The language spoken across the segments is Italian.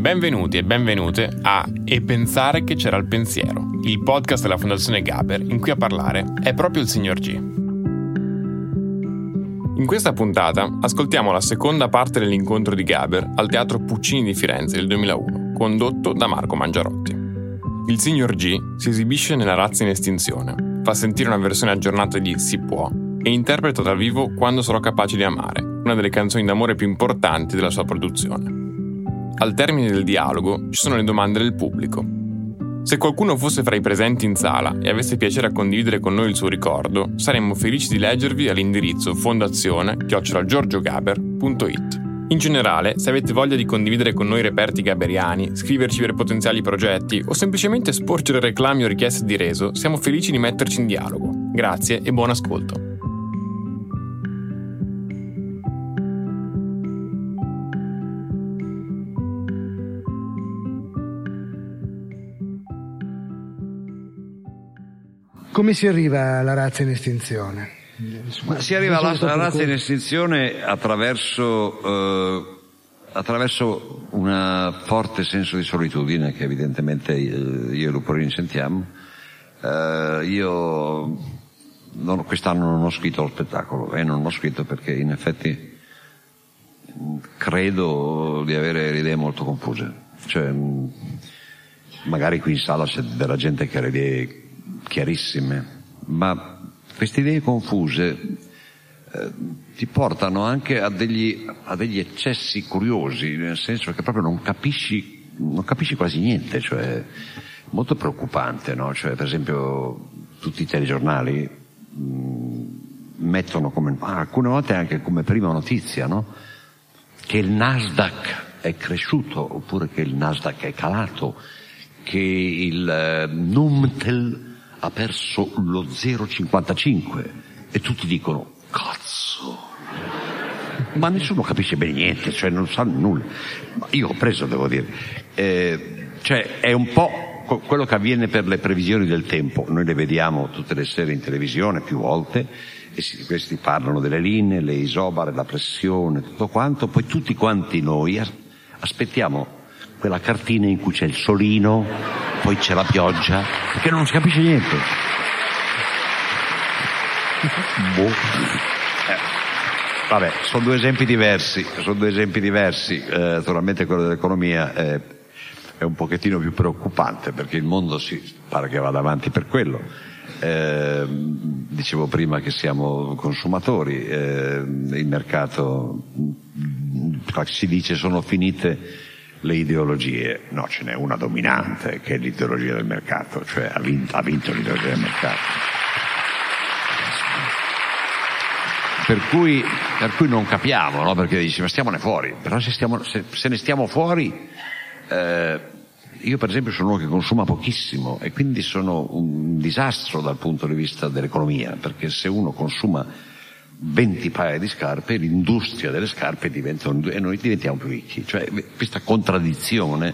Benvenuti e benvenute a E pensare che c'era il pensiero, il podcast della Fondazione Gaber in cui a parlare è proprio il signor G. In questa puntata ascoltiamo la seconda parte dell'incontro di Gaber al Teatro Puccini di Firenze del 2001, condotto da Marco Mangiarotti. Il signor G si esibisce nella razza in estinzione, fa sentire una versione aggiornata di Si può e interpreta dal vivo Quando sarò capace di amare, una delle canzoni d'amore più importanti della sua produzione. Al termine del dialogo ci sono le domande del pubblico. Se qualcuno fosse fra i presenti in sala e avesse piacere a condividere con noi il suo ricordo, saremmo felici di leggervi all'indirizzo fondazione-giorgiogaber.it. In generale, se avete voglia di condividere con noi reperti gaberiani, scriverci per potenziali progetti o semplicemente sporgere reclami o richieste di reso, siamo felici di metterci in dialogo. Grazie e buon ascolto. Come si arriva alla razza in estinzione? Ma si arriva alla, alla razza in estinzione attraverso, eh, attraverso un forte senso di solitudine che evidentemente io e Luporini sentiamo. Eh, io non, quest'anno non ho scritto lo spettacolo e non l'ho scritto perché in effetti credo di avere le idee molto confuse. Cioè, magari qui in sala c'è della gente che ha le idee chiarissime, ma queste idee confuse eh, ti portano anche a degli, a degli, eccessi curiosi, nel senso che proprio non capisci, non capisci quasi niente, cioè molto preoccupante, no? Cioè, per esempio, tutti i telegiornali mm, mettono come, ah, alcune volte anche come prima notizia, no? Che il Nasdaq è cresciuto, oppure che il Nasdaq è calato, che il eh, Numtel ha perso lo 0,55 e tutti dicono cazzo. Ma nessuno capisce bene niente, cioè non sa nulla. Io ho preso, devo dire. Eh, cioè è un po' quello che avviene per le previsioni del tempo. Noi le vediamo tutte le sere in televisione più volte e si, questi parlano delle linee, le isobare, la pressione, tutto quanto, poi tutti quanti noi aspettiamo quella cartina in cui c'è il solino, poi c'è la pioggia, perché non si capisce niente. boh. eh. Vabbè, sono due esempi diversi, sono due esempi diversi, eh, naturalmente quello dell'economia è, è, un pochettino più preoccupante perché il mondo si pare che vada avanti per quello. Eh, dicevo prima che siamo consumatori, eh, il mercato si dice sono finite le ideologie, no, ce n'è una dominante che è l'ideologia del mercato, cioè ha vinto, ha vinto l'ideologia del mercato. Per cui, per cui non capiamo, no? perché dici ma stiamone fuori, però se, stiamo, se, se ne stiamo fuori, eh, io per esempio sono uno che consuma pochissimo e quindi sono un disastro dal punto di vista dell'economia, perché se uno consuma 20 paia di scarpe, l'industria delle scarpe diventa e noi diventiamo più ricchi. Cioè, questa contraddizione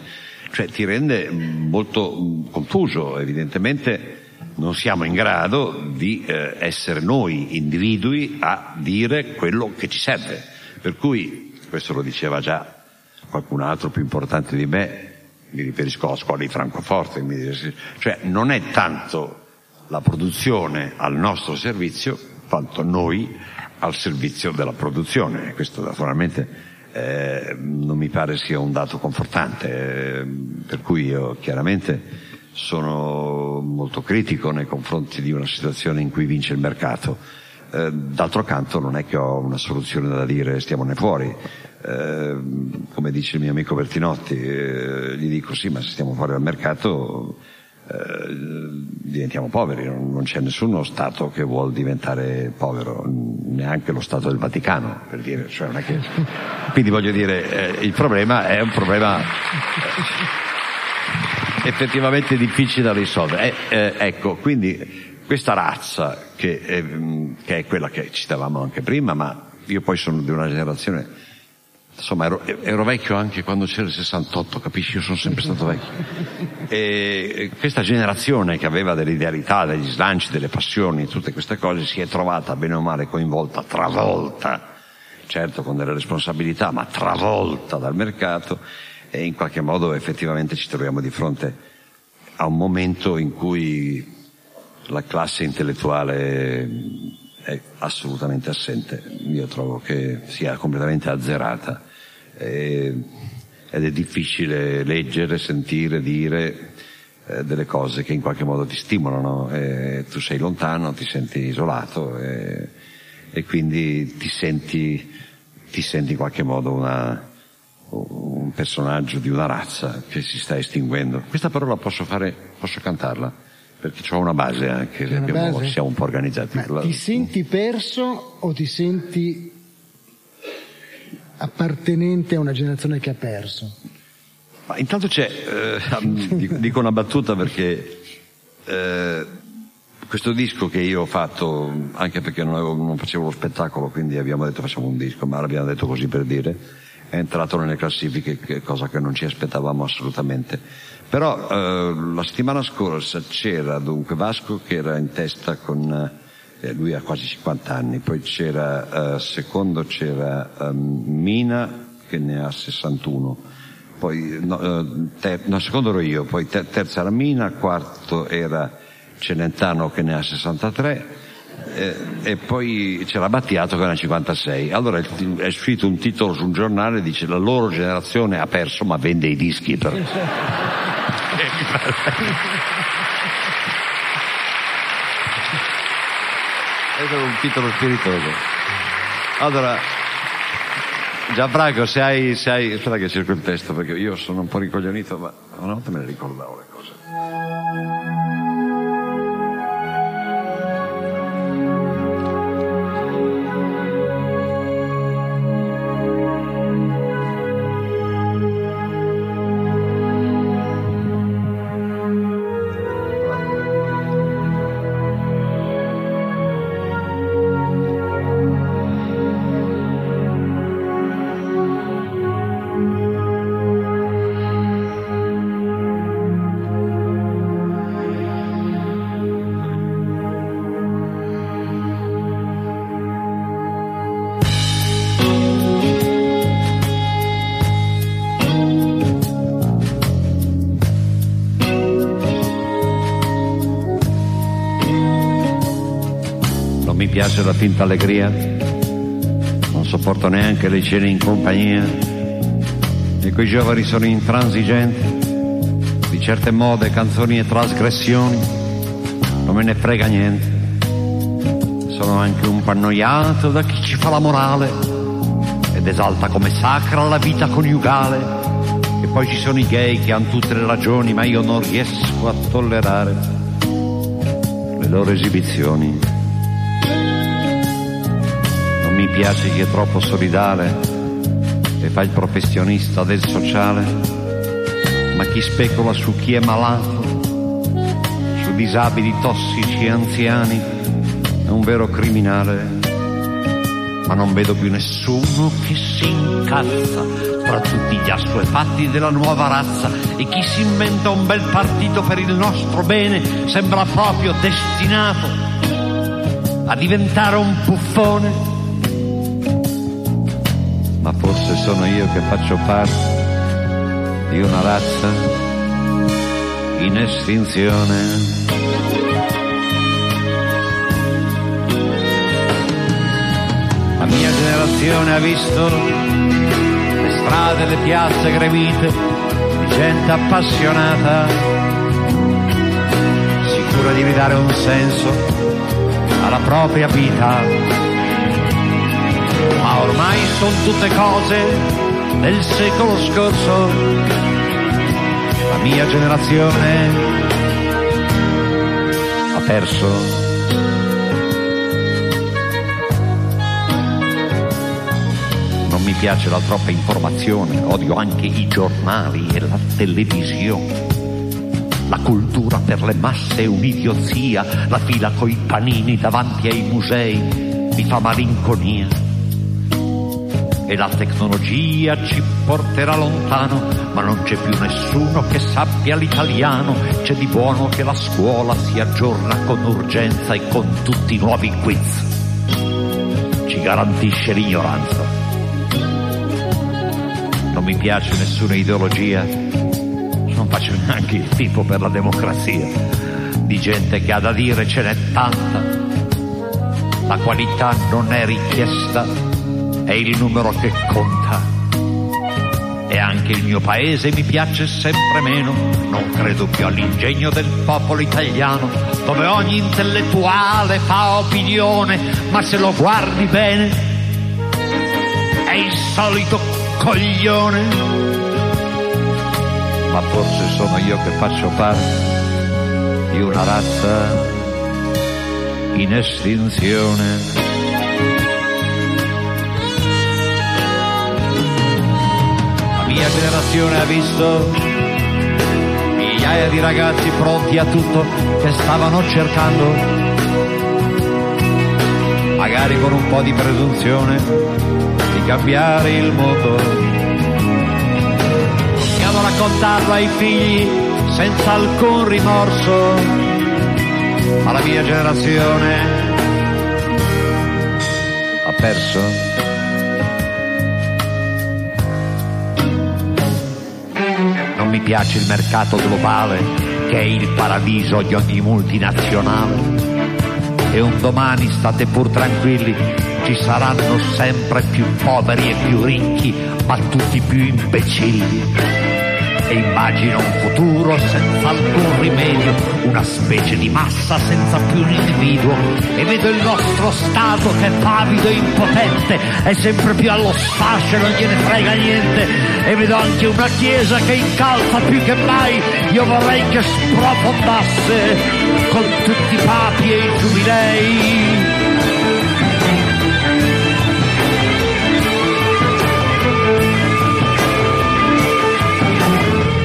cioè, ti rende molto confuso, evidentemente non siamo in grado di eh, essere noi individui a dire quello che ci serve. Per cui, questo lo diceva già qualcun altro più importante di me, mi riferisco alla scuola di Francoforte, cioè non è tanto la produzione al nostro servizio quanto noi al servizio della produzione. Questo naturalmente eh, non mi pare sia un dato confortante, eh, per cui io chiaramente sono molto critico nei confronti di una situazione in cui vince il mercato. Eh, d'altro canto non è che ho una soluzione da dire stiamone fuori. Eh, come dice il mio amico Bertinotti, eh, gli dico sì, ma se stiamo fuori dal mercato eh, diventiamo poveri, non c'è nessuno Stato che vuole diventare povero, neanche lo Stato del Vaticano, per dire, cioè che... quindi voglio dire, eh, il problema è un problema... effettivamente difficile da risolvere. Eh, eh, ecco, quindi questa razza, che è, che è quella che citavamo anche prima, ma io poi sono di una generazione Insomma, ero, ero, vecchio anche quando c'era il 68, capisci? Io sono sempre stato vecchio. E questa generazione che aveva delle idealità, degli slanci, delle passioni, tutte queste cose, si è trovata bene o male coinvolta, travolta, certo con delle responsabilità, ma travolta dal mercato e in qualche modo effettivamente ci troviamo di fronte a un momento in cui la classe intellettuale è assolutamente assente. Io trovo che sia completamente azzerata eh, ed è difficile leggere, sentire, dire eh, delle cose che in qualche modo ti stimolano. Eh, tu sei lontano, ti senti isolato e, quindi ti senti, ti senti in qualche modo una, un personaggio di una razza che si sta estinguendo. Questa parola posso fare, posso cantarla? perché ho una base anche, una abbiamo, base? siamo un po' organizzati. Ma ti senti perso o ti senti appartenente a una generazione che ha perso? Ma intanto c'è, eh, dico una battuta perché eh, questo disco che io ho fatto, anche perché non, avevo, non, facevo lo spettacolo, quindi abbiamo detto facciamo un disco, ma l'abbiamo detto così per dire, è entrato nelle classifiche, cosa che non ci aspettavamo assolutamente però eh, la settimana scorsa c'era dunque Vasco che era in testa con, eh, lui ha quasi 50 anni, poi c'era, eh, secondo c'era um, Mina che ne ha 61, poi, no, eh, ter- no, secondo ero io, poi ter- terza era Mina, quarto era Celentano che ne ha 63, eh, e poi c'era Battiato che era 56. Allora è uscito un titolo su un giornale, dice la loro generazione ha perso ma vende i dischi. Per... è un titolo spiritoso. Allora, Gianfranco, se hai, se hai... Aspetta che cerco il testo perché io sono un po' ricoglionito, ma una volta me ne ricordavo le cose. Piace la finta allegria, non sopporto neanche le cene in compagnia. E quei giovani sono intransigenti. Di certe mode, canzoni e trasgressioni, non me ne frega niente. Sono anche un po' annoiato da chi ci fa la morale. Ed esalta come sacra la vita coniugale. E poi ci sono i gay che hanno tutte le ragioni, ma io non riesco a tollerare le loro esibizioni piace chi è troppo solidale e fa il professionista del sociale, ma chi specula su chi è malato, su disabili tossici e anziani, è un vero criminale. Ma non vedo più nessuno che si incazza tra tutti gli assuefatti della nuova razza e chi si inventa un bel partito per il nostro bene sembra proprio destinato a diventare un puffone ma forse sono io che faccio parte di una razza in estinzione. La mia generazione ha visto le strade, le piazze gremite di gente appassionata, sicura di ridare un senso alla propria vita ormai sono tutte cose del secolo scorso. La mia generazione ha perso. Non mi piace la troppa informazione, odio anche i giornali e la televisione. La cultura per le masse è un'idiozia, la fila coi panini davanti ai musei mi fa malinconia. E la tecnologia ci porterà lontano, ma non c'è più nessuno che sappia l'italiano. C'è di buono che la scuola si aggiorna con urgenza e con tutti i nuovi quiz. Ci garantisce l'ignoranza. Non mi piace nessuna ideologia, non faccio neanche il tipo per la democrazia. Di gente che ha da dire ce n'è tanta. La qualità non è richiesta, è il numero che conta. E anche il mio paese mi piace sempre meno, non credo più all'ingegno del popolo italiano, dove ogni intellettuale fa opinione, ma se lo guardi bene è il solito coglione. Ma forse sono io che faccio parte di una razza in estinzione. Mia generazione ha visto migliaia di ragazzi pronti a tutto che stavano cercando, magari con un po' di presunzione, di cambiare il mondo. Possiamo raccontarlo ai figli senza alcun rimorso, ma la mia generazione ha perso. Mi piace il mercato globale che è il paradiso di ogni multinazionale. E un domani state pur tranquilli, ci saranno sempre più poveri e più ricchi, ma tutti più imbecilli. E immagino un futuro senza alcun rimedio, una specie di massa senza più un individuo. E vedo il nostro Stato che è pavido e impotente, è sempre più allo sfascio non gliene frega niente. E vedo anche una Chiesa che incalza più che mai. Io vorrei che sprofondasse con tutti i papi e i giubilei.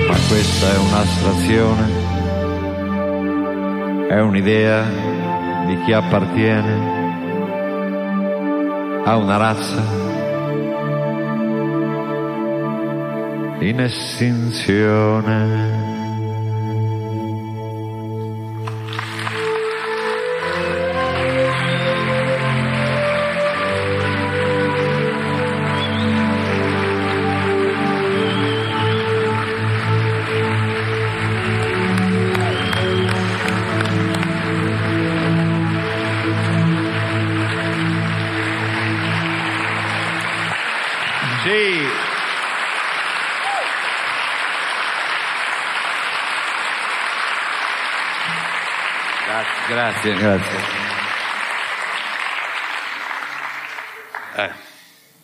Ma questa è un'astrazione, è un'idea di chi appartiene a una razza in estinzione. Sì. Grazie, grazie, grazie.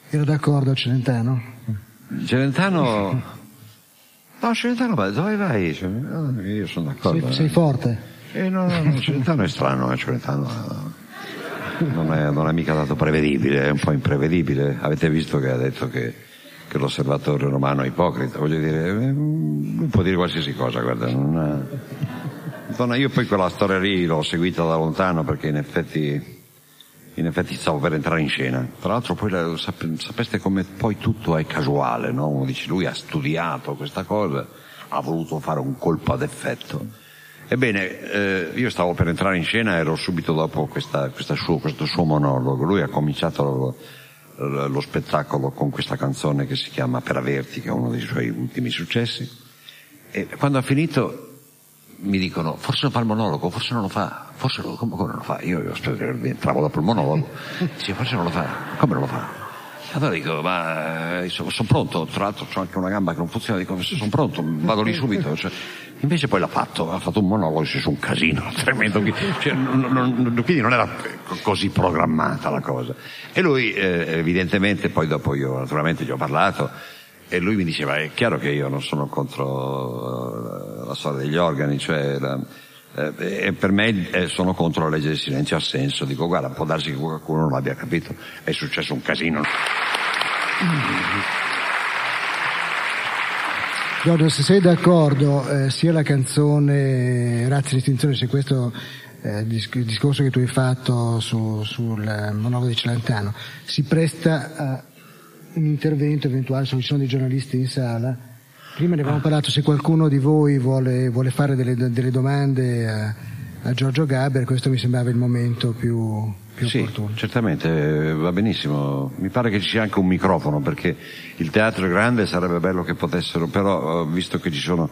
Ero d'accordo, Celentano. Celentano... No, Celentano, ma dove vai? Io sono d'accordo. Sei, sei forte. Eh, no, no, no, Celentano è strano, eh, Celentano eh, non è, non è mica dato prevedibile, è un po' imprevedibile. Avete visto che ha detto che, che l'osservatore romano è ipocrita, voglio dire, eh, può dire qualsiasi cosa, guarda, non ha- Donna, io poi quella storia lì l'ho seguita da lontano perché in effetti, in effetti stavo per entrare in scena. Tra l'altro poi sapeste come poi tutto è casuale, no? Uno dice lui ha studiato questa cosa, ha voluto fare un colpo ad effetto. Ebbene, eh, io stavo per entrare in scena, ero subito dopo questa- questa suo- questo suo monologo. Lui ha cominciato lo, lo spettacolo con questa canzone che si chiama Per averti, che è uno dei suoi ultimi successi. E quando ha finito mi dicono, forse non fa il monologo, forse non lo fa, forse lo, come, come non lo fa? Io, io entravo dopo il monologo, dice, forse non lo fa, come non lo fa? Allora dico, ma eh, sono, pronto, tra l'altro ho anche una gamba che non funziona, dico, sono pronto, vado lì subito. Cioè, invece poi l'ha fatto, ha fatto un monologo, si su un casino tremendo, cioè, non, non- non- quindi non era così programmata la cosa. E lui, eh, evidentemente, poi dopo io naturalmente gli ho parlato, e lui mi diceva, è chiaro che io non sono contro eh, la storia degli organi, cioè la- eh, e per me eh, sono contro la legge del silenzio assenso. Dico, guarda, può darsi che qualcuno non l'abbia capito, è successo un casino. Giorgio, se sei d'accordo, eh, sia la canzone Razzi di estinzione, se questo eh, il discorso che tu hai fatto su, sul monologo di Celentano si presta a un intervento eventuale, se ci sono dei giornalisti in sala. Prima ne avevamo ah. parlato, se qualcuno di voi vuole, vuole fare delle, delle domande a, a, Giorgio Gaber, questo mi sembrava il momento più, più sì, opportuno. certamente, va benissimo. Mi pare che ci sia anche un microfono, perché il teatro è grande, sarebbe bello che potessero, però visto che ci sono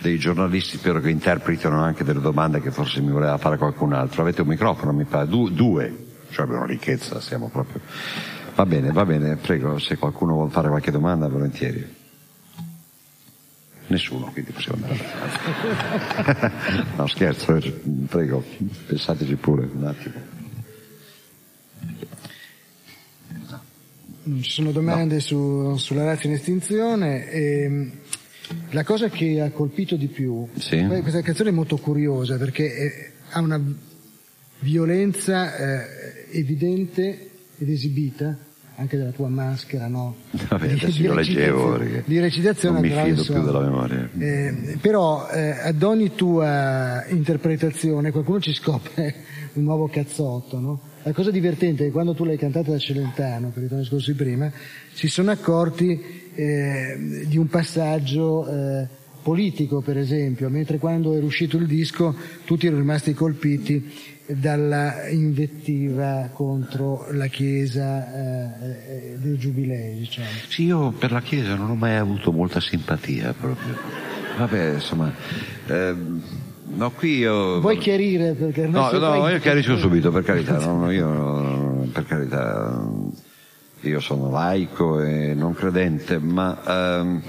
dei giornalisti, spero che interpretino anche delle domande che forse mi voleva fare qualcun altro. Avete un microfono, mi pare? Du- due, cioè abbiamo ricchezza, siamo proprio... Va bene, va bene, prego, se qualcuno vuole fare qualche domanda, volentieri. Nessuno, quindi possiamo andare avanti. no, scherzo, eh, prego, pensateci pure un attimo. Ci sono domande no. su, sulla razza in estinzione. E, ehm, la cosa che ha colpito di più, sì. questa canzone è molto curiosa perché è, ha una violenza eh, evidente ed esibita anche della tua maschera, no? Vabbè, adesso di, io leggevo di recitazione non mi fido più della memoria. Eh, però eh, ad ogni tua interpretazione qualcuno ci scopre un nuovo cazzotto, no? La cosa divertente è che quando tu l'hai cantata da Celentano, per i scorsi prima, si sono accorti eh, di un passaggio eh, politico, per esempio, mentre quando era uscito il disco tutti erano rimasti colpiti dalla invettiva contro la Chiesa eh, dei giubilei. Diciamo. Sì, io per la Chiesa non ho mai avuto molta simpatia proprio. Vabbè, insomma. Ehm No, qui io... Vuoi chiarire? Perché no, no, io chiarisco subito, per carità, no, io, per carità, io sono laico e non credente, ma ehm,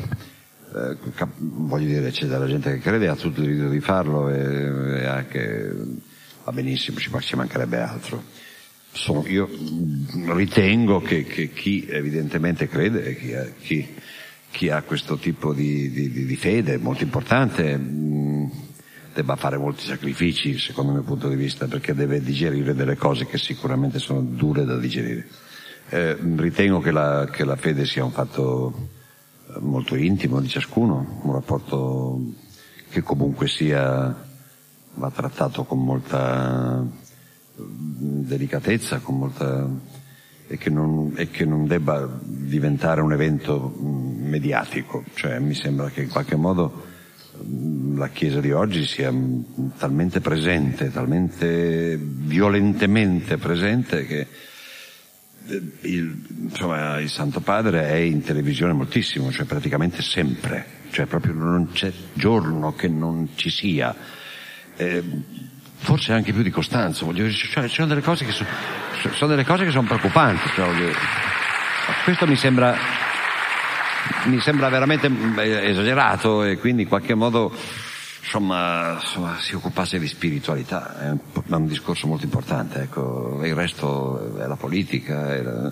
eh, voglio dire, c'è della gente che crede, ha tutto il diritto di farlo e, e anche, va benissimo, ci, ci mancherebbe altro. Sono, io ritengo che, che, chi evidentemente crede, chi chi, chi ha questo tipo di, di, di, fede molto importante, mh, debba fare molti sacrifici, secondo il mio punto di vista, perché deve digerire delle cose che sicuramente sono dure da digerire. Eh, ritengo che la, che la, fede sia un fatto molto intimo di ciascuno, un rapporto che comunque sia, va trattato con molta delicatezza, con molta, e, che non, e che non debba diventare un evento mediatico. Cioè, mi sembra che in qualche modo la Chiesa di oggi sia talmente presente, talmente violentemente presente che il, insomma, il Santo Padre è in televisione moltissimo, cioè praticamente sempre, cioè proprio non c'è giorno che non ci sia. Eh, forse anche più di Costanzo, voglio dire, cioè, ci sono delle cose che sono, sono delle cose che sono preoccupanti, cioè, questo mi sembra mi sembra veramente mm, esagerato e quindi in qualche modo insomma, insomma si occupasse di spiritualità, è un, è un discorso molto importante, ecco. il resto è la politica, è, la,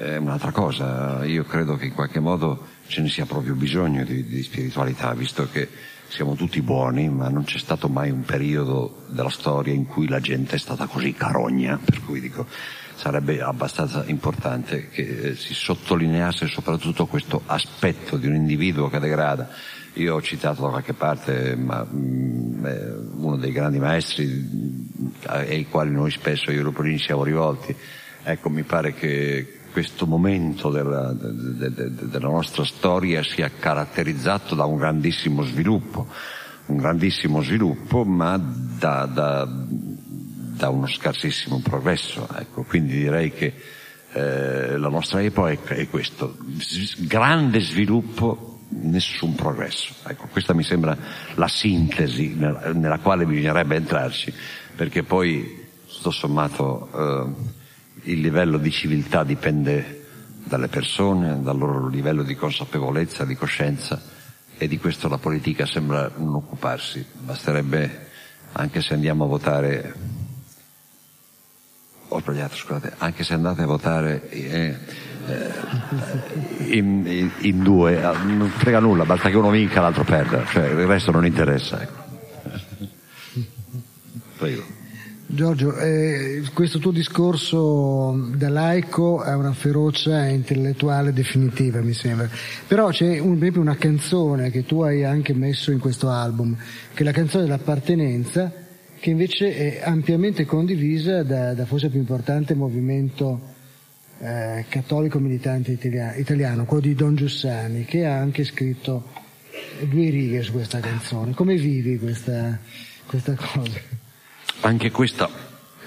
è, un'altra cosa, io credo che in qualche modo ce ne sia proprio bisogno di, di spiritualità, visto che siamo tutti buoni, ma non c'è stato mai un periodo della storia in cui la gente è stata così carogna, per cui dico, sarebbe abbastanza importante che eh, si sottolineasse soprattutto questo aspetto di un individuo che degrada. Io ho citato da qualche parte ma, mh, mm, eh, uno dei grandi maestri mm, ai quali noi spesso, io e Lupolini, siamo rivolti. Ecco, mi pare che questo momento della, de, de, de, della nostra storia sia caratterizzato da un grandissimo sviluppo, un grandissimo sviluppo, ma da, da da uno scarsissimo progresso. Ecco, quindi direi che eh, la nostra epoca è questo, grande sviluppo, nessun progresso. Ecco, questa mi sembra la sintesi nella, nella quale bisognerebbe entrarci, perché poi, tutto sommato, eh, il livello di civiltà dipende dalle persone, dal loro livello di consapevolezza, di coscienza, e di questo la politica sembra non occuparsi. Basterebbe, anche se andiamo a votare ho sbagliato, scusate, anche se andate a votare eh, in, in, in, due, eh, non frega nulla, basta che uno vinca l'altro perda, cioè il resto non interessa. Ecco. Prego. Giorgio, eh, questo tuo discorso da laico ha una ferocia intellettuale definitiva, mi sembra. Però c'è un, esempio una canzone che tu hai anche messo in questo album, che è la canzone dell'appartenenza, che invece è ampiamente condivisa da, da forse il più importante movimento eh, cattolico militante italiano, italiano, quello di Don Giussani, che ha anche scritto due righe su questa canzone. Come vivi questa, questa cosa? Anche questa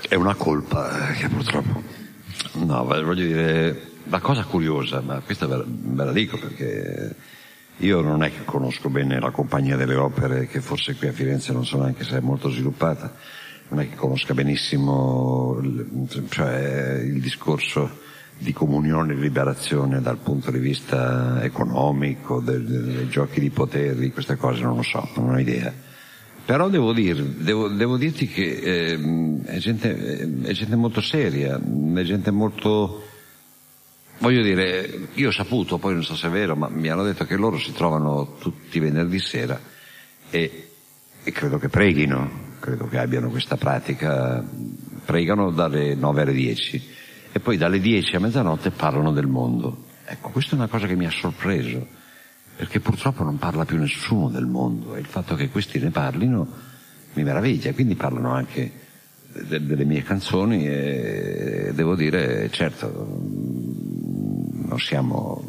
è una colpa eh, che purtroppo... No, voglio dire, la cosa curiosa, ma questa ve la, ve la dico perché io non è che conosco bene la compagnia delle opere, che forse qui a Firenze non so neanche se è molto sviluppata, non è che conosca benissimo cioè, il discorso di comunione e liberazione dal punto di vista economico, dei, dei giochi di potere, queste cose non lo so, non ho idea. Però devo, dir, devo, devo dirti che eh, è, gente, è gente molto seria, è gente molto... Voglio dire, io ho saputo, poi non so se è vero, ma mi hanno detto che loro si trovano tutti venerdì sera e, e credo che preghino, credo che abbiano questa pratica, pregano dalle 9 alle 10 e poi dalle 10 a mezzanotte parlano del mondo. Ecco, questa è una cosa che mi ha sorpreso perché purtroppo non parla più nessuno del mondo e il fatto che questi ne parlino mi meraviglia, quindi parlano anche de- delle mie canzoni e devo dire, certo, non siamo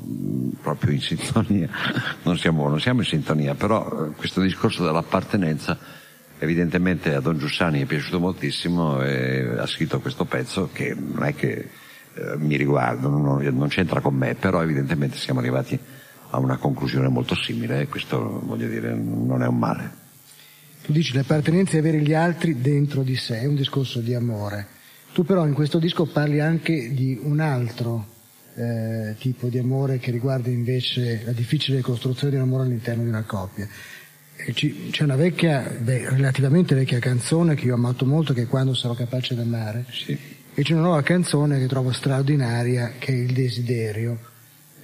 proprio in sintonia, non siamo, non siamo in sintonia, però questo discorso dell'appartenenza evidentemente a Don Giussani è piaciuto moltissimo e ha scritto questo pezzo che non è che eh, mi riguarda, non, non c'entra con me, però evidentemente siamo arrivati a una conclusione molto simile e questo voglio dire non è un male. Tu dici l'appartenenza è avere gli altri dentro di sé, è un discorso di amore. Tu però in questo disco parli anche di un altro eh, tipo di amore che riguarda invece la difficile costruzione di un amore all'interno di una coppia. C'è una vecchia, beh, relativamente vecchia canzone che io ho amato molto, che è Quando sarò capace d'amare. Sì. E c'è una nuova canzone che trovo straordinaria, che è Il desiderio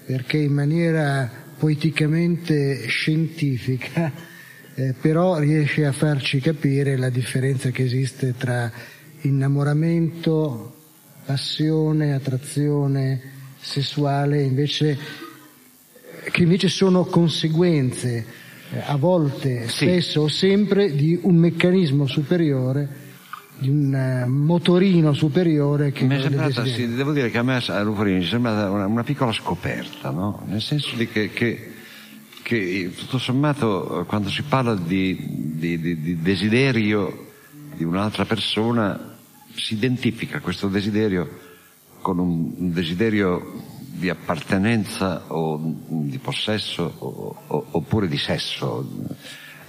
perché in maniera poeticamente scientifica eh, però riesce a farci capire la differenza che esiste tra innamoramento, passione, attrazione sessuale, invece, che invece sono conseguenze a volte, spesso o sempre di un meccanismo superiore di un eh, motorino superiore che mi è sembrata, sì, devo dire che a me a Luporini è sembrata una, una, piccola scoperta, no? nel senso di che, che, che, tutto sommato quando si parla di, di, di, di desiderio di un'altra persona si identifica questo desiderio con un, un desiderio di appartenenza o di possesso o, o, oppure di sesso.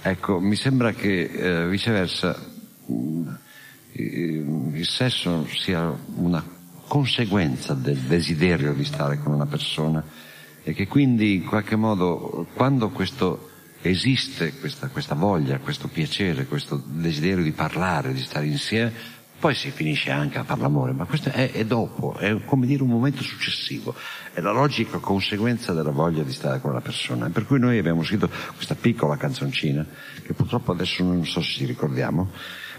Ecco, mi sembra che eh, viceversa il sesso sia una conseguenza del desiderio di stare con una persona e che quindi in qualche modo quando questo esiste, questa, questa voglia, questo piacere, questo desiderio di parlare, di stare insieme, poi si finisce anche a fare l'amore, ma questo è, è, dopo, è come dire un momento successivo, è la logica conseguenza della voglia di stare con la persona. Per cui noi abbiamo scritto questa piccola canzoncina, che purtroppo adesso non so se ci ricordiamo,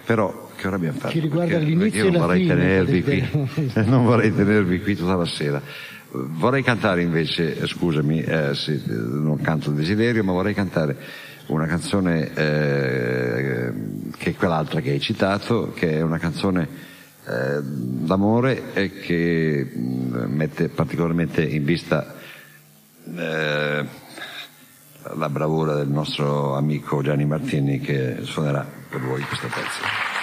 però che ora abbiamo fatto? Che riguarda perché, l'inizio perché e la fine. Tenervi qui, non vorrei tenervi qui tutta la sera. Vorrei cantare invece, eh, scusami, eh, sì, non canto il desiderio, ma vorrei cantare una canzone eh, che è quell'altra che hai citato, che è una canzone eh, d'amore e che mm, mette particolarmente in vista eh, la bravura del nostro amico Gianni Martini che suonerà per voi questo pezzo.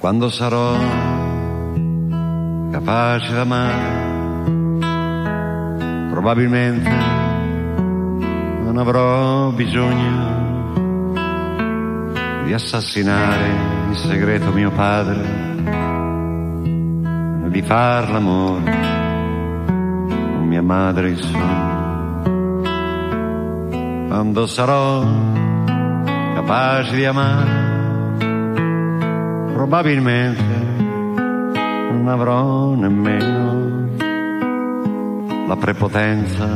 Quando sarò capace d'amare probabilmente non avrò bisogno di assassinare in segreto mio padre, di far l'amore con mia madre il sogno. Quando sarò capace di amare, probabilmente non avrò nemmeno la prepotenza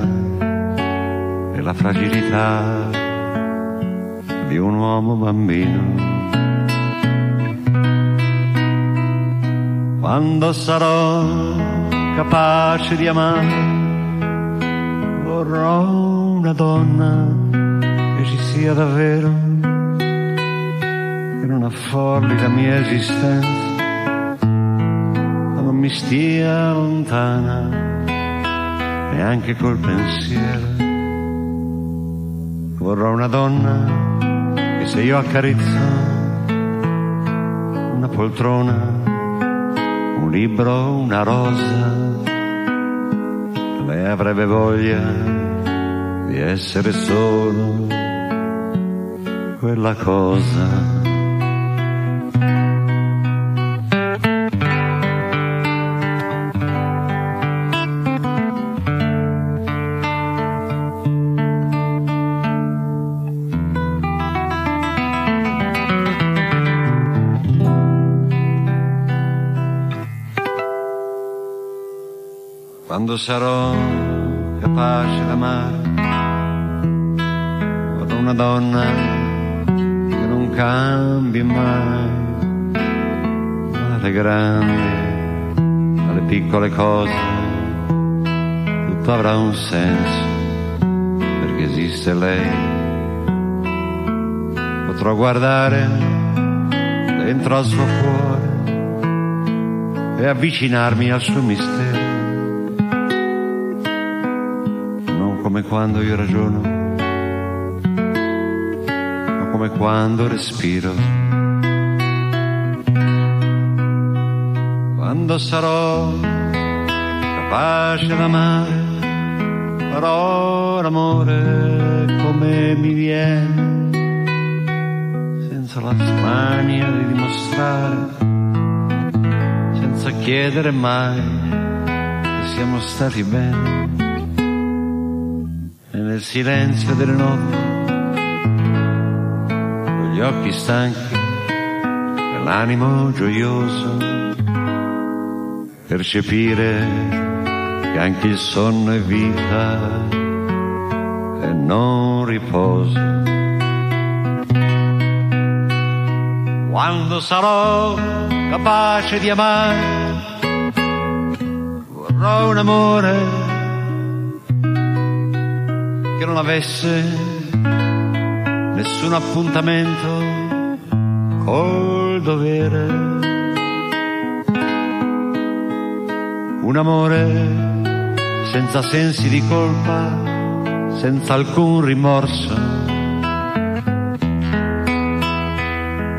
e la fragilità di un uomo bambino. Quando sarò capace di amare, vorrò una donna che ci sia davvero, affolli la mia esistenza, non mi stia lontana neanche col pensiero. Vorrò una donna che se io accarezzo una poltrona, un libro, una rosa, lei avrebbe voglia di essere solo quella cosa quando sarò capace d'amare avrò una donna che non cambi mai dalle grandi alle piccole cose tutto avrà un senso perché esiste lei. Potrò guardare dentro al suo cuore e avvicinarmi al suo mistero quando io ragiono, ma come quando respiro. Quando sarò capace d'amare, farò l'amore come mi viene, senza la smania di dimostrare, senza chiedere mai che siamo stati bene silenzio delle notti, con gli occhi stanchi e l'animo gioioso, percepire che anche il sonno è vita e non riposo. Quando sarò capace di amare, vorrò un amore che non avesse nessun appuntamento col dovere. Un amore senza sensi di colpa, senza alcun rimorso.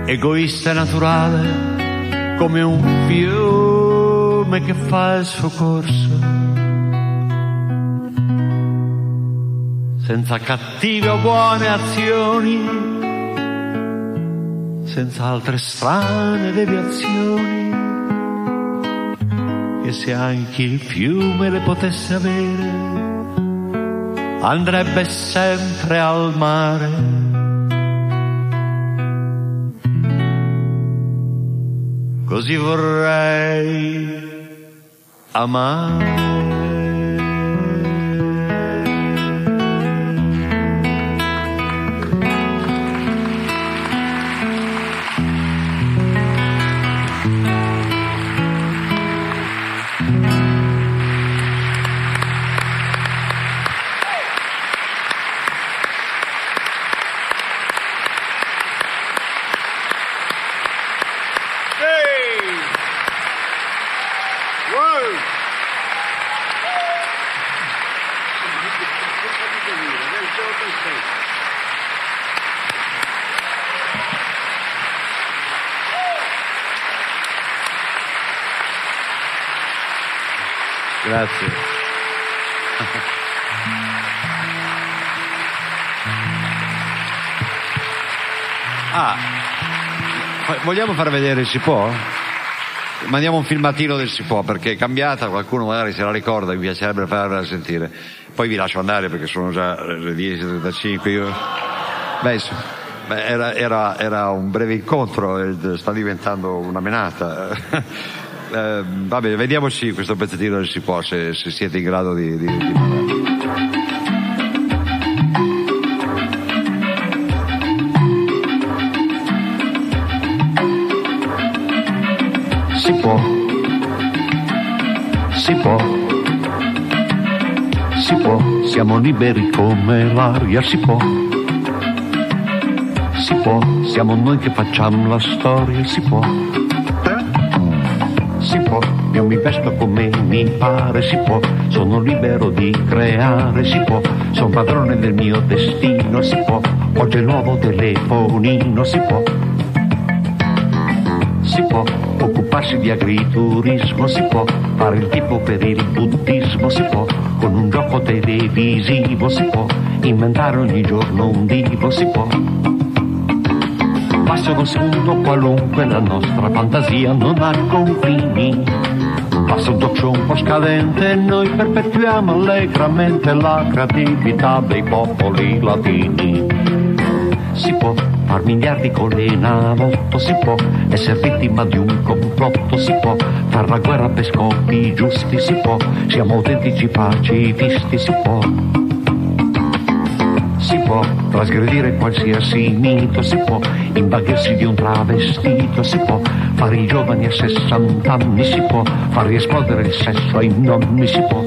Egoista e naturale come un fiume che fa il suo corso senza cattive o buone azioni, senza altre strane deviazioni, che se anche il fiume le potesse avere, andrebbe sempre al mare. Così vorrei amare. Grazie. Ah, vogliamo far vedere si può? Mandiamo un filmatino del si può perché è cambiata, qualcuno magari se la ricorda, mi piacerebbe farla sentire. Poi vi lascio andare perché sono già le 10.35. Io... Beh, era, era, era, un breve incontro, sta diventando una menata. eh, vabbè, vediamoci questo pezzettino del si può se, se siete in grado di... di, di... siamo liberi come l'aria, si può, si può, siamo noi che facciamo la storia, si può, si può, io mi vesto come mi pare, si può, sono libero di creare, si può, sono padrone del mio destino, si può, oggi è il nuovo telefonino, si può, si può occuparsi di agriturismo, si può fare il tipo per il buddismo, si può con un gioco televisivo, si può inventare ogni giorno un divo, si può. Basta uno spunto qualunque, la nostra fantasia non ha confini. Basta un show un po' scadente e noi perpetuiamo allegramente la creatività dei popoli latini. Si può far miliardi con le navotto si può essere vittima di un complotto si può far la guerra per scopi giusti si può siamo autentici pacifisti si può. Si può trasgredire qualsiasi mito si può imbaghersi di un travestito si può fare i giovani a 60 anni si può far riesplodere il sesso ai nonni si può.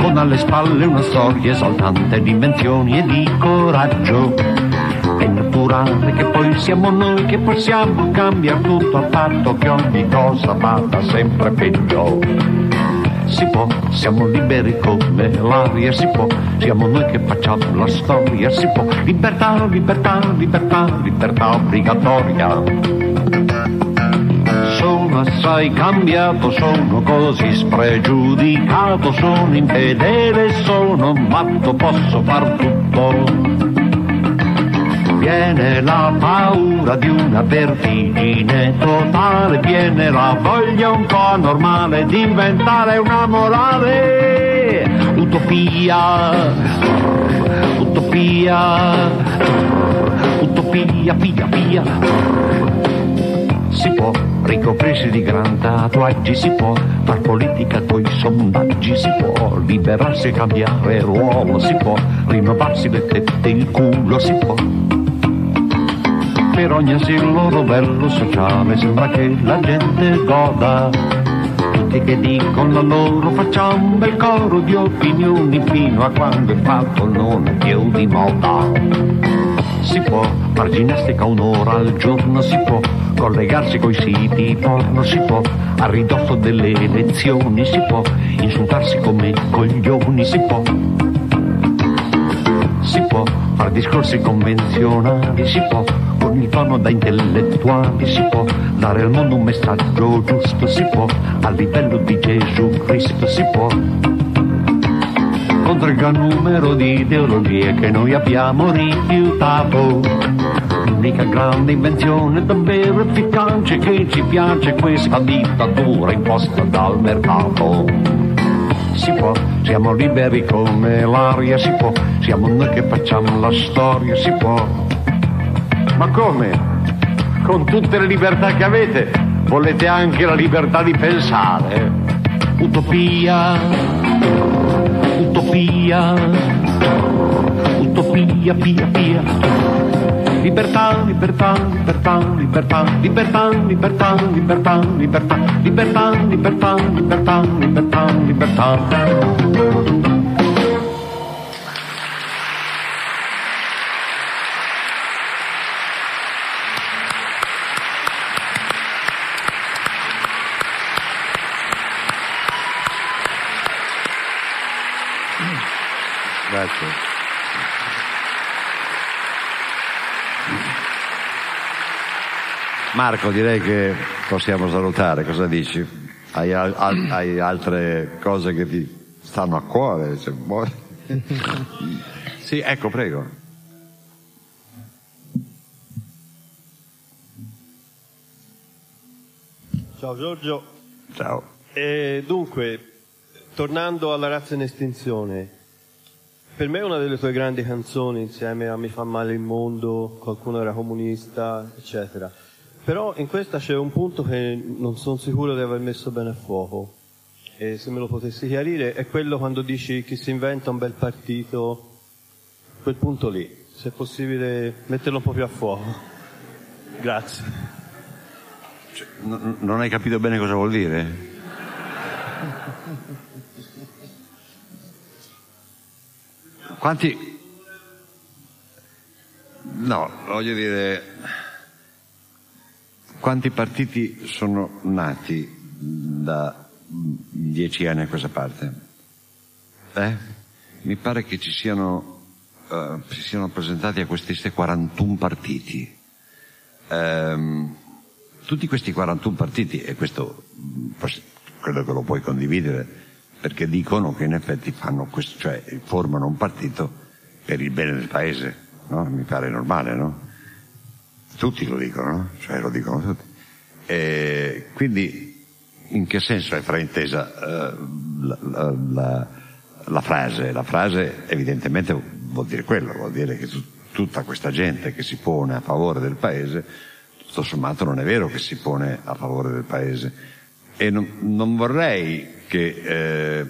Con alle spalle una storia esaltante di invenzioni e di coraggio naturale che poi siamo noi che possiamo cambiare tutto a patto che ogni cosa vada sempre peggio. Si può, siamo liberi come l'aria, si può, siamo noi che facciamo la storia, si può, libertà, libertà, libertà, libertà obbligatoria. Sono assai cambiato, sono così spregiudicato, sono infedele, sono matto, posso far tutto viene la paura di una vertigine totale, viene la voglia un po' normale di inventare una morale. Utopia, utopia, utopia, via, via. Si può ricoprirsi di gran tatuaggi, si può far politica coi sondaggi, si può liberarsi e cambiare ruolo, si può rinnovarsi le tette il culo, si può per ogni asilo rovello sociale sembra che la gente goda. Tutti che dicono la loro facciamo un bel coro di opinioni fino a quando il fatto non è più di moda. Si può far ginnastica un'ora al giorno si può collegarsi coi siti porno si può a ridosso delle elezioni si può insultarsi come coglioni si può si può far discorsi convenzionali si può con il tono da intellettuali si può dare al mondo un messaggio giusto, si può, a livello di Gesù Cristo si può. Contro il gran numero di ideologie che noi abbiamo rifiutato. L'unica grande invenzione davvero efficace che ci piace questa dittatura imposta dal mercato. Si può, siamo liberi come l'aria, si può, siamo noi che facciamo la storia, si può ma come? Con tutte le libertà che avete, volete anche la libertà di pensare? Utopia, utopia, utopia, pia, pia. Libertà, libertà, libertà, libertà, libertà, libertà, libertà, libertà, libertà, libertà, libertà, libertà, libertà. Grazie. Marco, direi che possiamo salutare, cosa dici? Hai, al- hai altre cose che ti stanno a cuore. Se vuoi. sì, ecco, prego. Ciao Giorgio. Ciao. E dunque, tornando alla razza in estinzione, per me una delle tue grandi canzoni, insieme a Mi fa male il mondo, qualcuno era comunista, eccetera. Però in questa c'è un punto che non sono sicuro di aver messo bene a fuoco. E se me lo potessi chiarire, è quello quando dici chi si inventa un bel partito, quel punto lì. Se è possibile metterlo un po' più a fuoco. Grazie. Cioè, n- non hai capito bene cosa vuol dire? Quanti... No, voglio dire, quanti partiti sono nati da dieci anni a questa parte? Eh? Mi pare che ci siano, uh, si siano presentati a queste 41 partiti. Um, tutti questi 41 partiti, e questo credo che lo puoi condividere, perché dicono che in effetti fanno questo, cioè formano un partito per il bene del paese, no? Mi pare normale, no? Tutti lo dicono, no? Cioè lo dicono tutti. E quindi in che senso è fraintesa uh, la, la, la, la, frase? La frase evidentemente vuol dire quello, vuol dire che t- tutta questa gente che si pone a favore del paese, tutto sommato non è vero che si pone a favore del paese. E non, non vorrei che eh,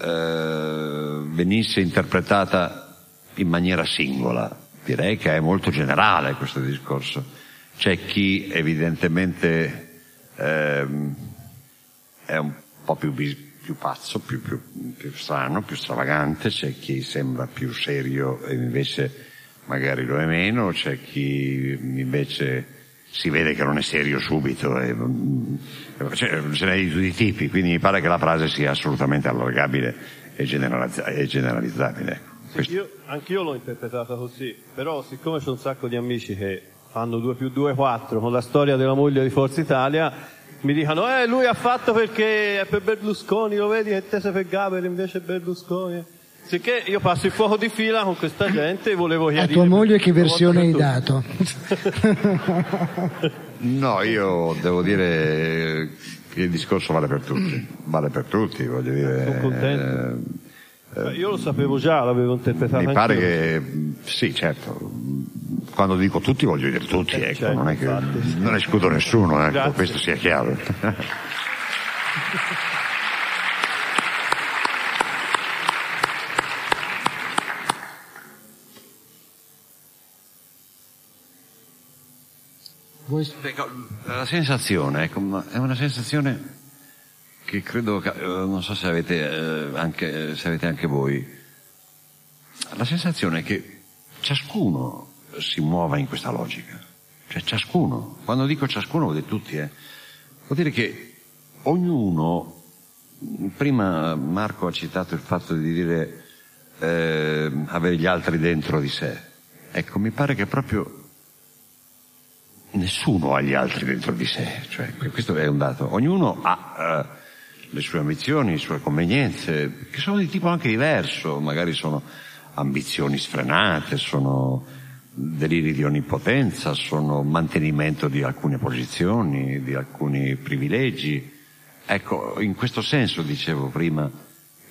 eh, venisse interpretata in maniera singola. Direi che è molto generale questo discorso. C'è chi evidentemente eh, è un po' più, più pazzo, più, più, più strano, più stravagante, c'è chi sembra più serio e invece magari lo è meno, c'è chi invece si vede che non è serio subito, e, cioè, ce n'è di tutti i tipi, quindi mi pare che la frase sia assolutamente allargabile e, generalizza- e generalizzabile. Sì, io, anch'io l'ho interpretata così, però siccome c'è un sacco di amici che fanno 2 più 2 4 con la storia della moglie di Forza Italia, mi dicono, eh lui ha fatto perché è per Berlusconi, lo vedi che te sei per Gaber invece è Berlusconi. Sicché io passo il fuoco di fila con questa gente e volevo chiarire. A tua moglie che versione hai dato? no, io devo dire che il discorso vale per tutti, vale per tutti, voglio dire. Sono contento. Eh, io lo sapevo già, l'avevo interpretato. Mi pare che, sì, certo, quando dico tutti voglio dire tutti, eh, ecco, certo, non è che infatti. non escludo nessuno, ecco, questo sia chiaro. La sensazione ecco, è una sensazione che credo, eh, non so se avete, eh, anche, se avete anche voi, la sensazione è che ciascuno si muova in questa logica, cioè ciascuno, quando dico ciascuno vuol dire tutti, eh, vuol dire che ognuno, prima Marco ha citato il fatto di dire eh, avere gli altri dentro di sé, ecco mi pare che proprio nessuno ha gli altri dentro di sé, cioè, questo è un dato. Ognuno ha uh, le sue ambizioni, le sue convenienze, che sono di tipo anche diverso, magari sono ambizioni sfrenate, sono deliri di onnipotenza, sono mantenimento di alcune posizioni, di alcuni privilegi. Ecco, in questo senso dicevo prima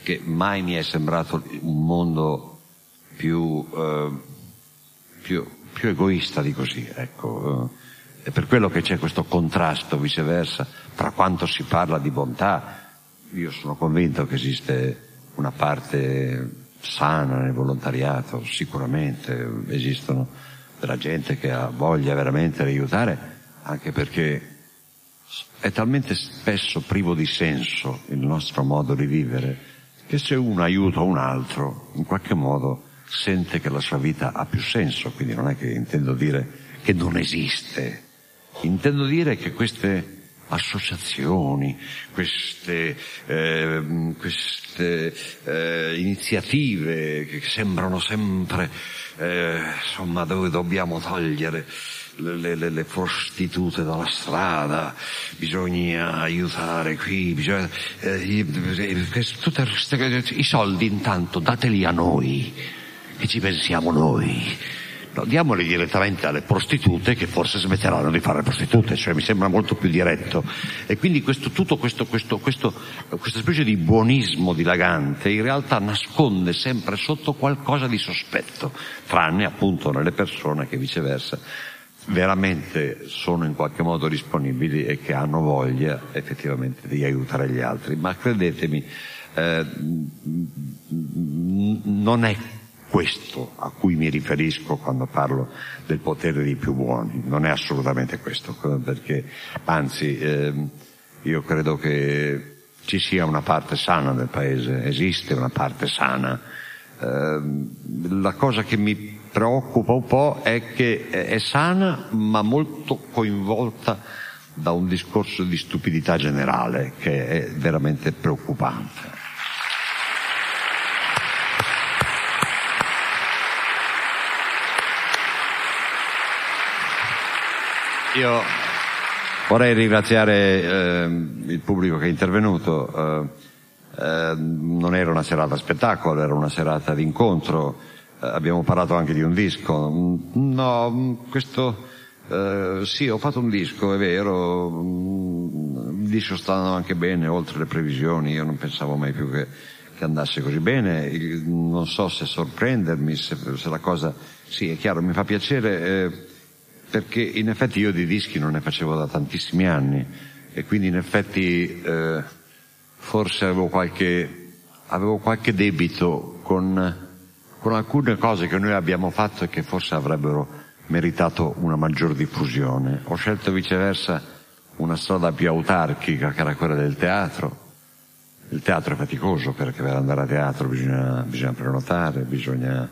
che mai mi è sembrato un mondo più, uh, più, più egoista di così, ecco. È per quello che c'è questo contrasto viceversa tra quanto si parla di bontà. Io sono convinto che esiste una parte sana nel volontariato, sicuramente. Esistono della gente che ha voglia veramente di aiutare, anche perché è talmente spesso privo di senso il nostro modo di vivere che se uno aiuta un altro, in qualche modo sente che la sua vita ha più senso, quindi non è che intendo dire che non esiste Intendo dire che queste associazioni, queste, eh, queste eh, iniziative che sembrano sempre, eh, insomma, dove dobbiamo togliere le, le, le, prostitute dalla strada, bisogna aiutare qui, bisogna, eh, tutte queste, i soldi intanto dateli a noi, che ci pensiamo noi. No, diamoli direttamente alle prostitute che forse smetteranno di fare prostitute, cioè mi sembra molto più diretto. E quindi questo, tutto questo, questo, questo, questa specie di buonismo dilagante in realtà nasconde sempre sotto qualcosa di sospetto, tranne appunto nelle persone che viceversa veramente sono in qualche modo disponibili e che hanno voglia effettivamente di aiutare gli altri. Ma credetemi, eh, non è questo a cui mi riferisco quando parlo del potere dei più buoni, non è assolutamente questo, perché anzi eh, io credo che ci sia una parte sana del paese, esiste una parte sana. Eh, la cosa che mi preoccupa un po' è che è sana ma molto coinvolta da un discorso di stupidità generale che è veramente preoccupante. Io vorrei ringraziare eh, il pubblico che è intervenuto. Eh, eh, non era una serata spettacolo, era una serata di incontro eh, abbiamo parlato anche di un disco. Mm, no, mm, questo, eh, sì, ho fatto un disco, è vero, mm, il disco sta andando anche bene, oltre le previsioni, io non pensavo mai più che, che andasse così bene, non so se sorprendermi, se, se, la cosa, sì, è chiaro, mi fa piacere, eh, perché in effetti io di dischi non ne facevo da tantissimi anni, e quindi in effetti eh, forse avevo qualche, avevo qualche debito con con alcune cose che noi abbiamo fatto e che forse avrebbero meritato una maggior diffusione. Ho scelto viceversa una strada più autarchica che era quella del teatro. Il teatro è faticoso perché per andare a teatro bisogna, bisogna prenotare, bisogna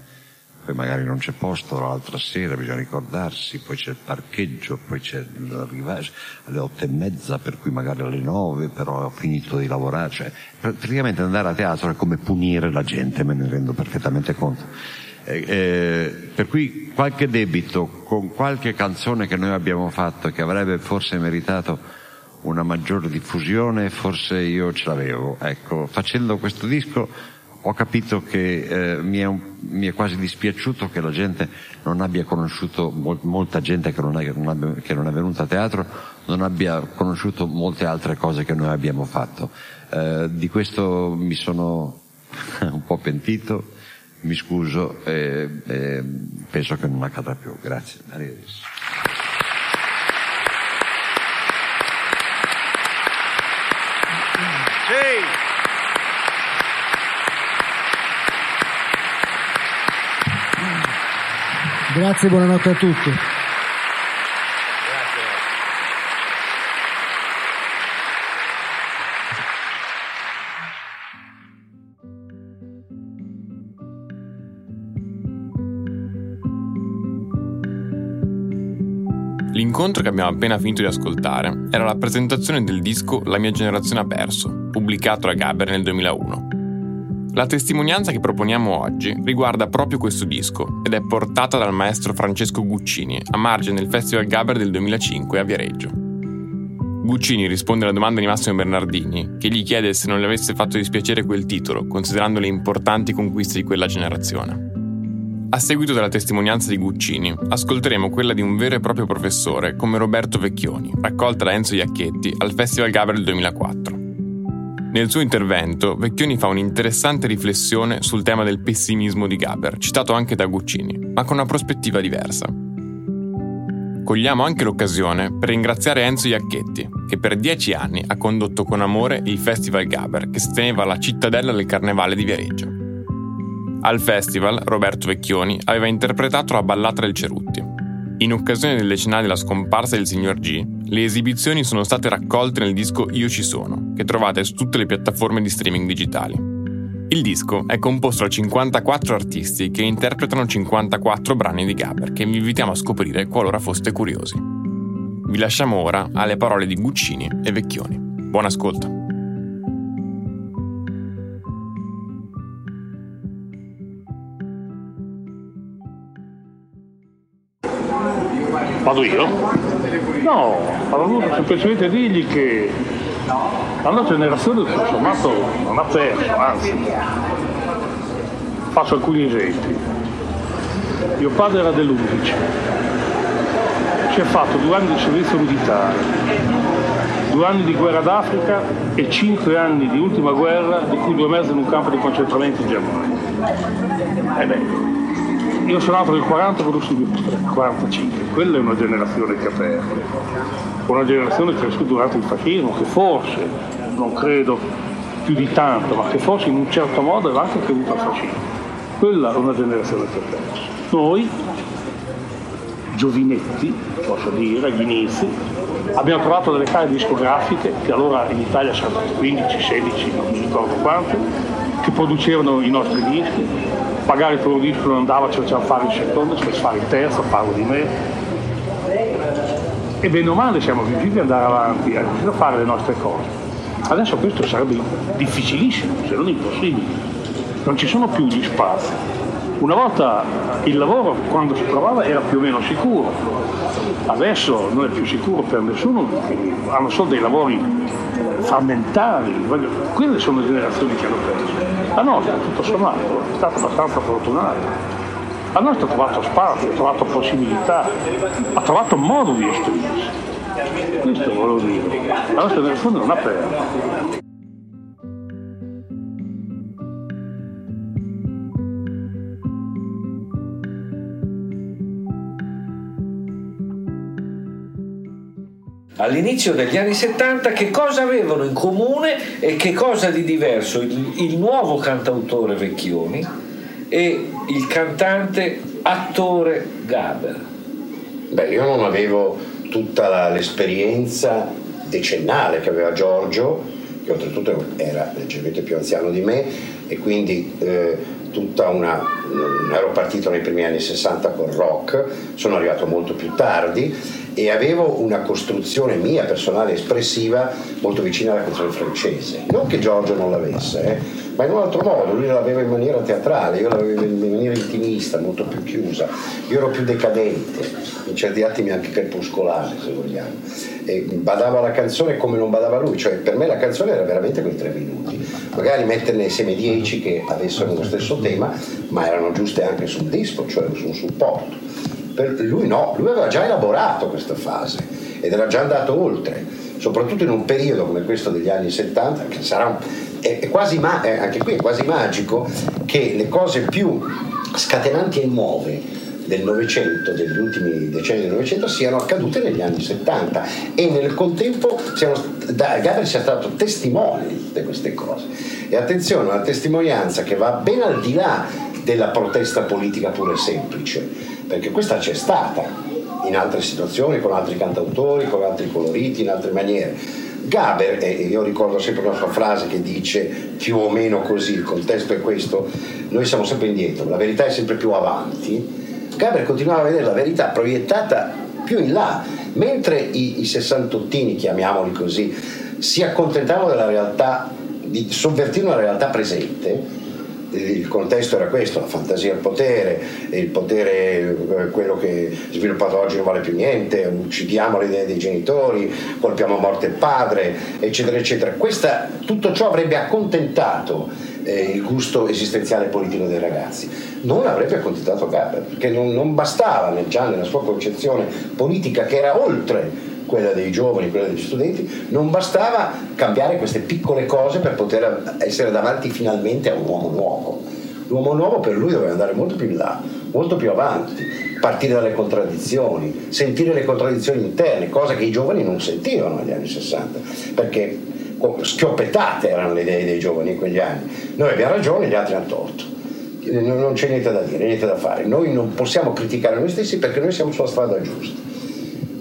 poi magari non c'è posto l'altra sera, bisogna ricordarsi, poi c'è il parcheggio, poi c'è l'arrivare alle otto e mezza, per cui magari alle nove, però ho finito di lavorare, cioè praticamente andare a teatro è come punire la gente, me ne rendo perfettamente conto. Eh, eh, per cui qualche debito con qualche canzone che noi abbiamo fatto che avrebbe forse meritato una maggiore diffusione, forse io ce l'avevo. Ecco, facendo questo disco ho capito che eh, mi, è un, mi, è quasi dispiaciuto che la gente non abbia conosciuto, mol, molta gente che non, è, che, non abbia, che non, è, venuta a teatro, non abbia conosciuto molte altre cose che noi abbiamo fatto. Eh, di questo mi sono un po' pentito, mi scuso e, e penso che non accadrà più. Grazie. Arrivederci. Sì. Grazie, buonanotte a tutti. L'incontro che abbiamo appena finito di ascoltare era la presentazione del disco La mia generazione ha perso, pubblicato da Gaber nel 2001. La testimonianza che proponiamo oggi riguarda proprio questo disco ed è portata dal maestro Francesco Guccini a margine del Festival Gaber del 2005 a Viareggio. Guccini risponde alla domanda di Massimo Bernardini, che gli chiede se non le avesse fatto dispiacere quel titolo, considerando le importanti conquiste di quella generazione. A seguito della testimonianza di Guccini, ascolteremo quella di un vero e proprio professore come Roberto Vecchioni, raccolta da Enzo Iacchetti al Festival Gaber del 2004. Nel suo intervento, Vecchioni fa un'interessante riflessione sul tema del pessimismo di Gaber, citato anche da Guccini, ma con una prospettiva diversa. Cogliamo anche l'occasione per ringraziare Enzo Iacchetti, che per dieci anni ha condotto con amore il Festival Gaber, che si teneva alla cittadella del Carnevale di Viareggio. Al festival, Roberto Vecchioni aveva interpretato la ballata del Cerutti, in occasione del decennale della scomparsa del signor G, le esibizioni sono state raccolte nel disco Io ci sono, che trovate su tutte le piattaforme di streaming digitali. Il disco è composto da 54 artisti che interpretano 54 brani di Gaber che vi invitiamo a scoprire qualora foste curiosi. Vi lasciamo ora alle parole di Guccini e Vecchioni. Buon ascolto! Vado io? No, avevo voluto semplicemente dirgli che la nostra generazione tutto sommato non ha perso, anzi. Faccio alcuni esempi. Mio padre era dell'11, si è fatto due anni di servizio militare, due anni di guerra d'Africa e cinque anni di ultima guerra, di cui due mesi in un campo di concentramento in Germania. E beh, io sono nato nel 40 con nel 45, quella è una generazione che ha perso, una generazione cresciuta durante il fascismo, che forse, non credo più di tanto, ma che forse in un certo modo aveva anche creduto al fascismo. Quella è una generazione che ha perso. Noi, giovinetti, posso dire, agli inizi, abbiamo trovato delle case discografiche, che allora in Italia c'erano 15, 16, non mi ricordo quante, che producevano i nostri dischi, magari per un disco non andava, ci facciamo fare il secondo, ci facciamo fare il terzo, parlo di me. E bene o male siamo riusciti ad andare avanti, a riuscire a fare le nostre cose. Adesso questo sarebbe difficilissimo, se non impossibile. Non ci sono più gli spazi. Una volta il lavoro, quando si trovava, era più o meno sicuro. Adesso non è più sicuro per nessuno, hanno solo dei lavori frammentari. Quelle sono le generazioni che hanno perso. La nostra, tutto sommato, è stata abbastanza fortunata. La nostra ha trovato spazio, ha trovato possibilità, ha trovato modo di esprimersi. Questo volevo dire. La nostra nel fondo non ha perso. All'inizio degli anni 70 che cosa avevano in comune e che cosa di diverso il, il nuovo cantautore Vecchioni e il cantante attore Gaber. Beh, io non avevo tutta la, l'esperienza decennale che aveva Giorgio, che oltretutto era leggermente più anziano di me, e quindi eh, tutta una. ero partito nei primi anni 60 col rock, sono arrivato molto più tardi e avevo una costruzione mia personale espressiva molto vicina alla canzone francese. Non che Giorgio non l'avesse, eh, ma in un altro modo, lui l'aveva in maniera teatrale, io l'avevo in maniera intimista, molto più chiusa, io ero più decadente, in certi attimi anche crepuscolare se vogliamo. E badavo alla canzone come non badava lui, cioè per me la canzone era veramente quei tre minuti, magari metterne insieme dieci che avessero lo stesso tema, ma erano giuste anche sul disco, cioè su un supporto per lui no, lui aveva già elaborato questa fase ed era già andato oltre, soprattutto in un periodo come questo degli anni 70, che sarà un, è, è quasi ma, è, anche qui è quasi magico che le cose più scatenanti e nuove del Novecento, degli ultimi decenni del Novecento, siano accadute negli anni 70 e nel contempo siamo, Gabriel sia stato testimone di tutte queste cose. E attenzione, una testimonianza che va ben al di là della protesta politica pura e semplice perché questa c'è stata in altre situazioni, con altri cantautori, con altri coloriti, in altre maniere. Gaber, e io ricordo sempre una sua frase che dice più o meno così, il contesto è questo, noi siamo sempre indietro, la verità è sempre più avanti. Gaber continuava a vedere la verità proiettata più in là, mentre i, i sessantottini, chiamiamoli così, si accontentavano della realtà, di sovvertire una realtà presente, il contesto era questo, la fantasia al potere, il potere, eh, quello che sviluppato oggi non vale più niente, uccidiamo le idee dei genitori, colpiamo a morte il padre, eccetera, eccetera. Questa, tutto ciò avrebbe accontentato eh, il gusto esistenziale politico dei ragazzi. Non avrebbe accontentato Gaber, perché non, non bastava già nella sua concezione politica che era oltre quella dei giovani, quella degli studenti, non bastava cambiare queste piccole cose per poter essere davanti finalmente a un uomo nuovo. L'uomo nuovo per lui doveva andare molto più in là, molto più avanti, partire dalle contraddizioni, sentire le contraddizioni interne, cosa che i giovani non sentivano negli anni 60, perché schioppettate erano le idee dei giovani in quegli anni. Noi abbiamo ragione, gli altri hanno torto. Non c'è niente da dire, niente da fare. Noi non possiamo criticare noi stessi perché noi siamo sulla strada giusta.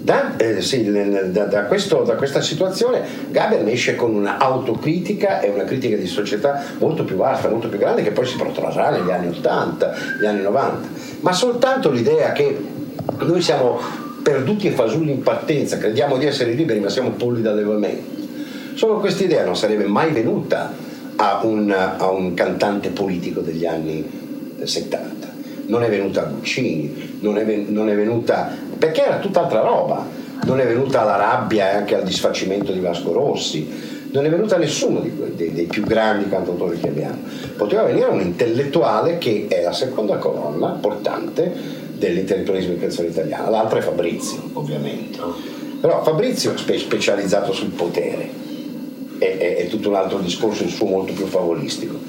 Da, eh, sì, da, da, questo, da, questa situazione Gaber esce con un'autocritica e una critica di società molto più vasta, molto più grande che poi si protrarrà negli anni 80, negli anni 90. Ma soltanto l'idea che noi siamo perduti e fasulli in partenza, crediamo di essere liberi ma siamo polli d'allevamento. Solo questa idea non sarebbe mai venuta a un, a un cantante politico degli anni 70 non è venuta a Guccini, non è venuta perché era tutt'altra roba. Non è venuta la rabbia e anche al disfacimento di Vasco Rossi, non è venuta nessuno di, dei, dei, più grandi cantautori che abbiamo. Poteva venire un intellettuale che è la seconda colonna portante dell'intellettualismo in canzone italiana, l'altra è Fabrizio, ovviamente. Però Fabrizio è specializzato sul potere, è, è, è tutto un altro discorso, il suo molto più favolistico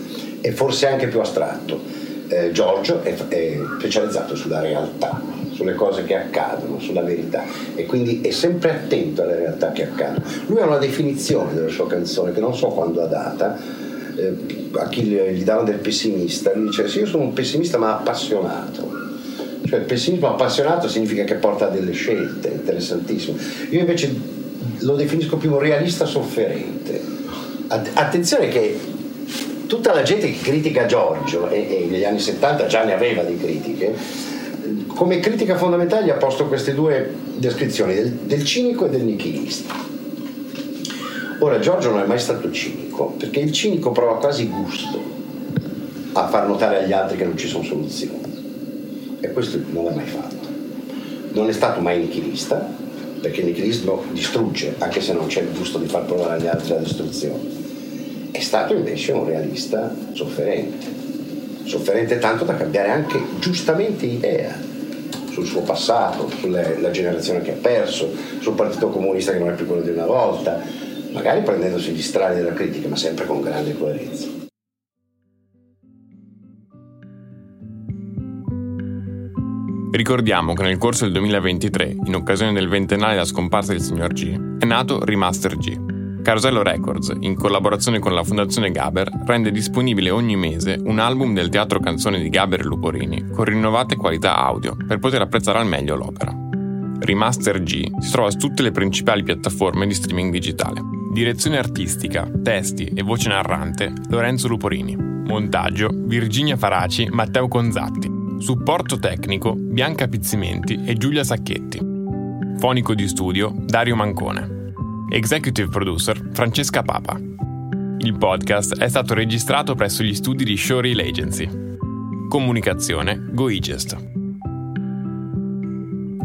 e forse anche più astratto. Eh, Giorgio è, è specializzato sulla realtà, sulle cose che accadono, sulla verità e quindi è sempre attento alle realtà che accadono. Lui ha una definizione della sua canzone che non so quando ha data, eh, a chi gli dava del pessimista, lui dice sì io sono un pessimista ma appassionato. Cioè il pessimismo appassionato significa che porta a delle scelte, interessantissimo. Io invece lo definisco più un realista sofferente. Attenzione che tutta la gente che critica Giorgio, e, e negli anni 70 già ne aveva di critiche, come critica fondamentale ha posto queste due descrizioni, del, del cinico e del nichilista. Ora Giorgio non è mai stato cinico, perché il cinico prova quasi gusto a far notare agli altri che non ci sono soluzioni. E questo non l'ha mai fatto. Non è stato mai nichilista, perché il nichilismo distrugge, anche se non c'è il gusto di far provare agli altri la distruzione. È stato invece un realista sofferente, sofferente tanto da cambiare anche giustamente idea sul suo passato, sulla generazione che ha perso, sul Partito Comunista che non è più quello di una volta, magari prendendosi gli strali della critica, ma sempre con grande coerenza. Ricordiamo che nel corso del 2023, in occasione del ventennale della scomparsa del signor G, è nato Remaster G, Carosello Records, in collaborazione con la Fondazione Gaber, rende disponibile ogni mese un album del teatro canzone di Gaber e Luporini con rinnovate qualità audio per poter apprezzare al meglio l'opera. Remaster G si trova su tutte le principali piattaforme di streaming digitale. Direzione artistica, testi e voce narrante Lorenzo Luporini. Montaggio Virginia Faraci, Matteo Conzatti. Supporto tecnico Bianca Pizzimenti e Giulia Sacchetti. Fonico di studio Dario Mancone. Executive Producer Francesca Papa. Il podcast è stato registrato presso gli studi di Showreel Agency. Comunicazione GoEgest.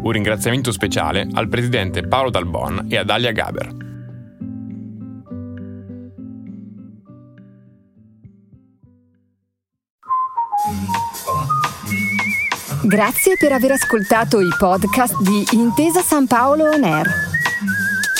Un ringraziamento speciale al presidente Paolo Dalbon e a Dalia Gaber. Grazie per aver ascoltato i podcast di Intesa San Paolo On Air.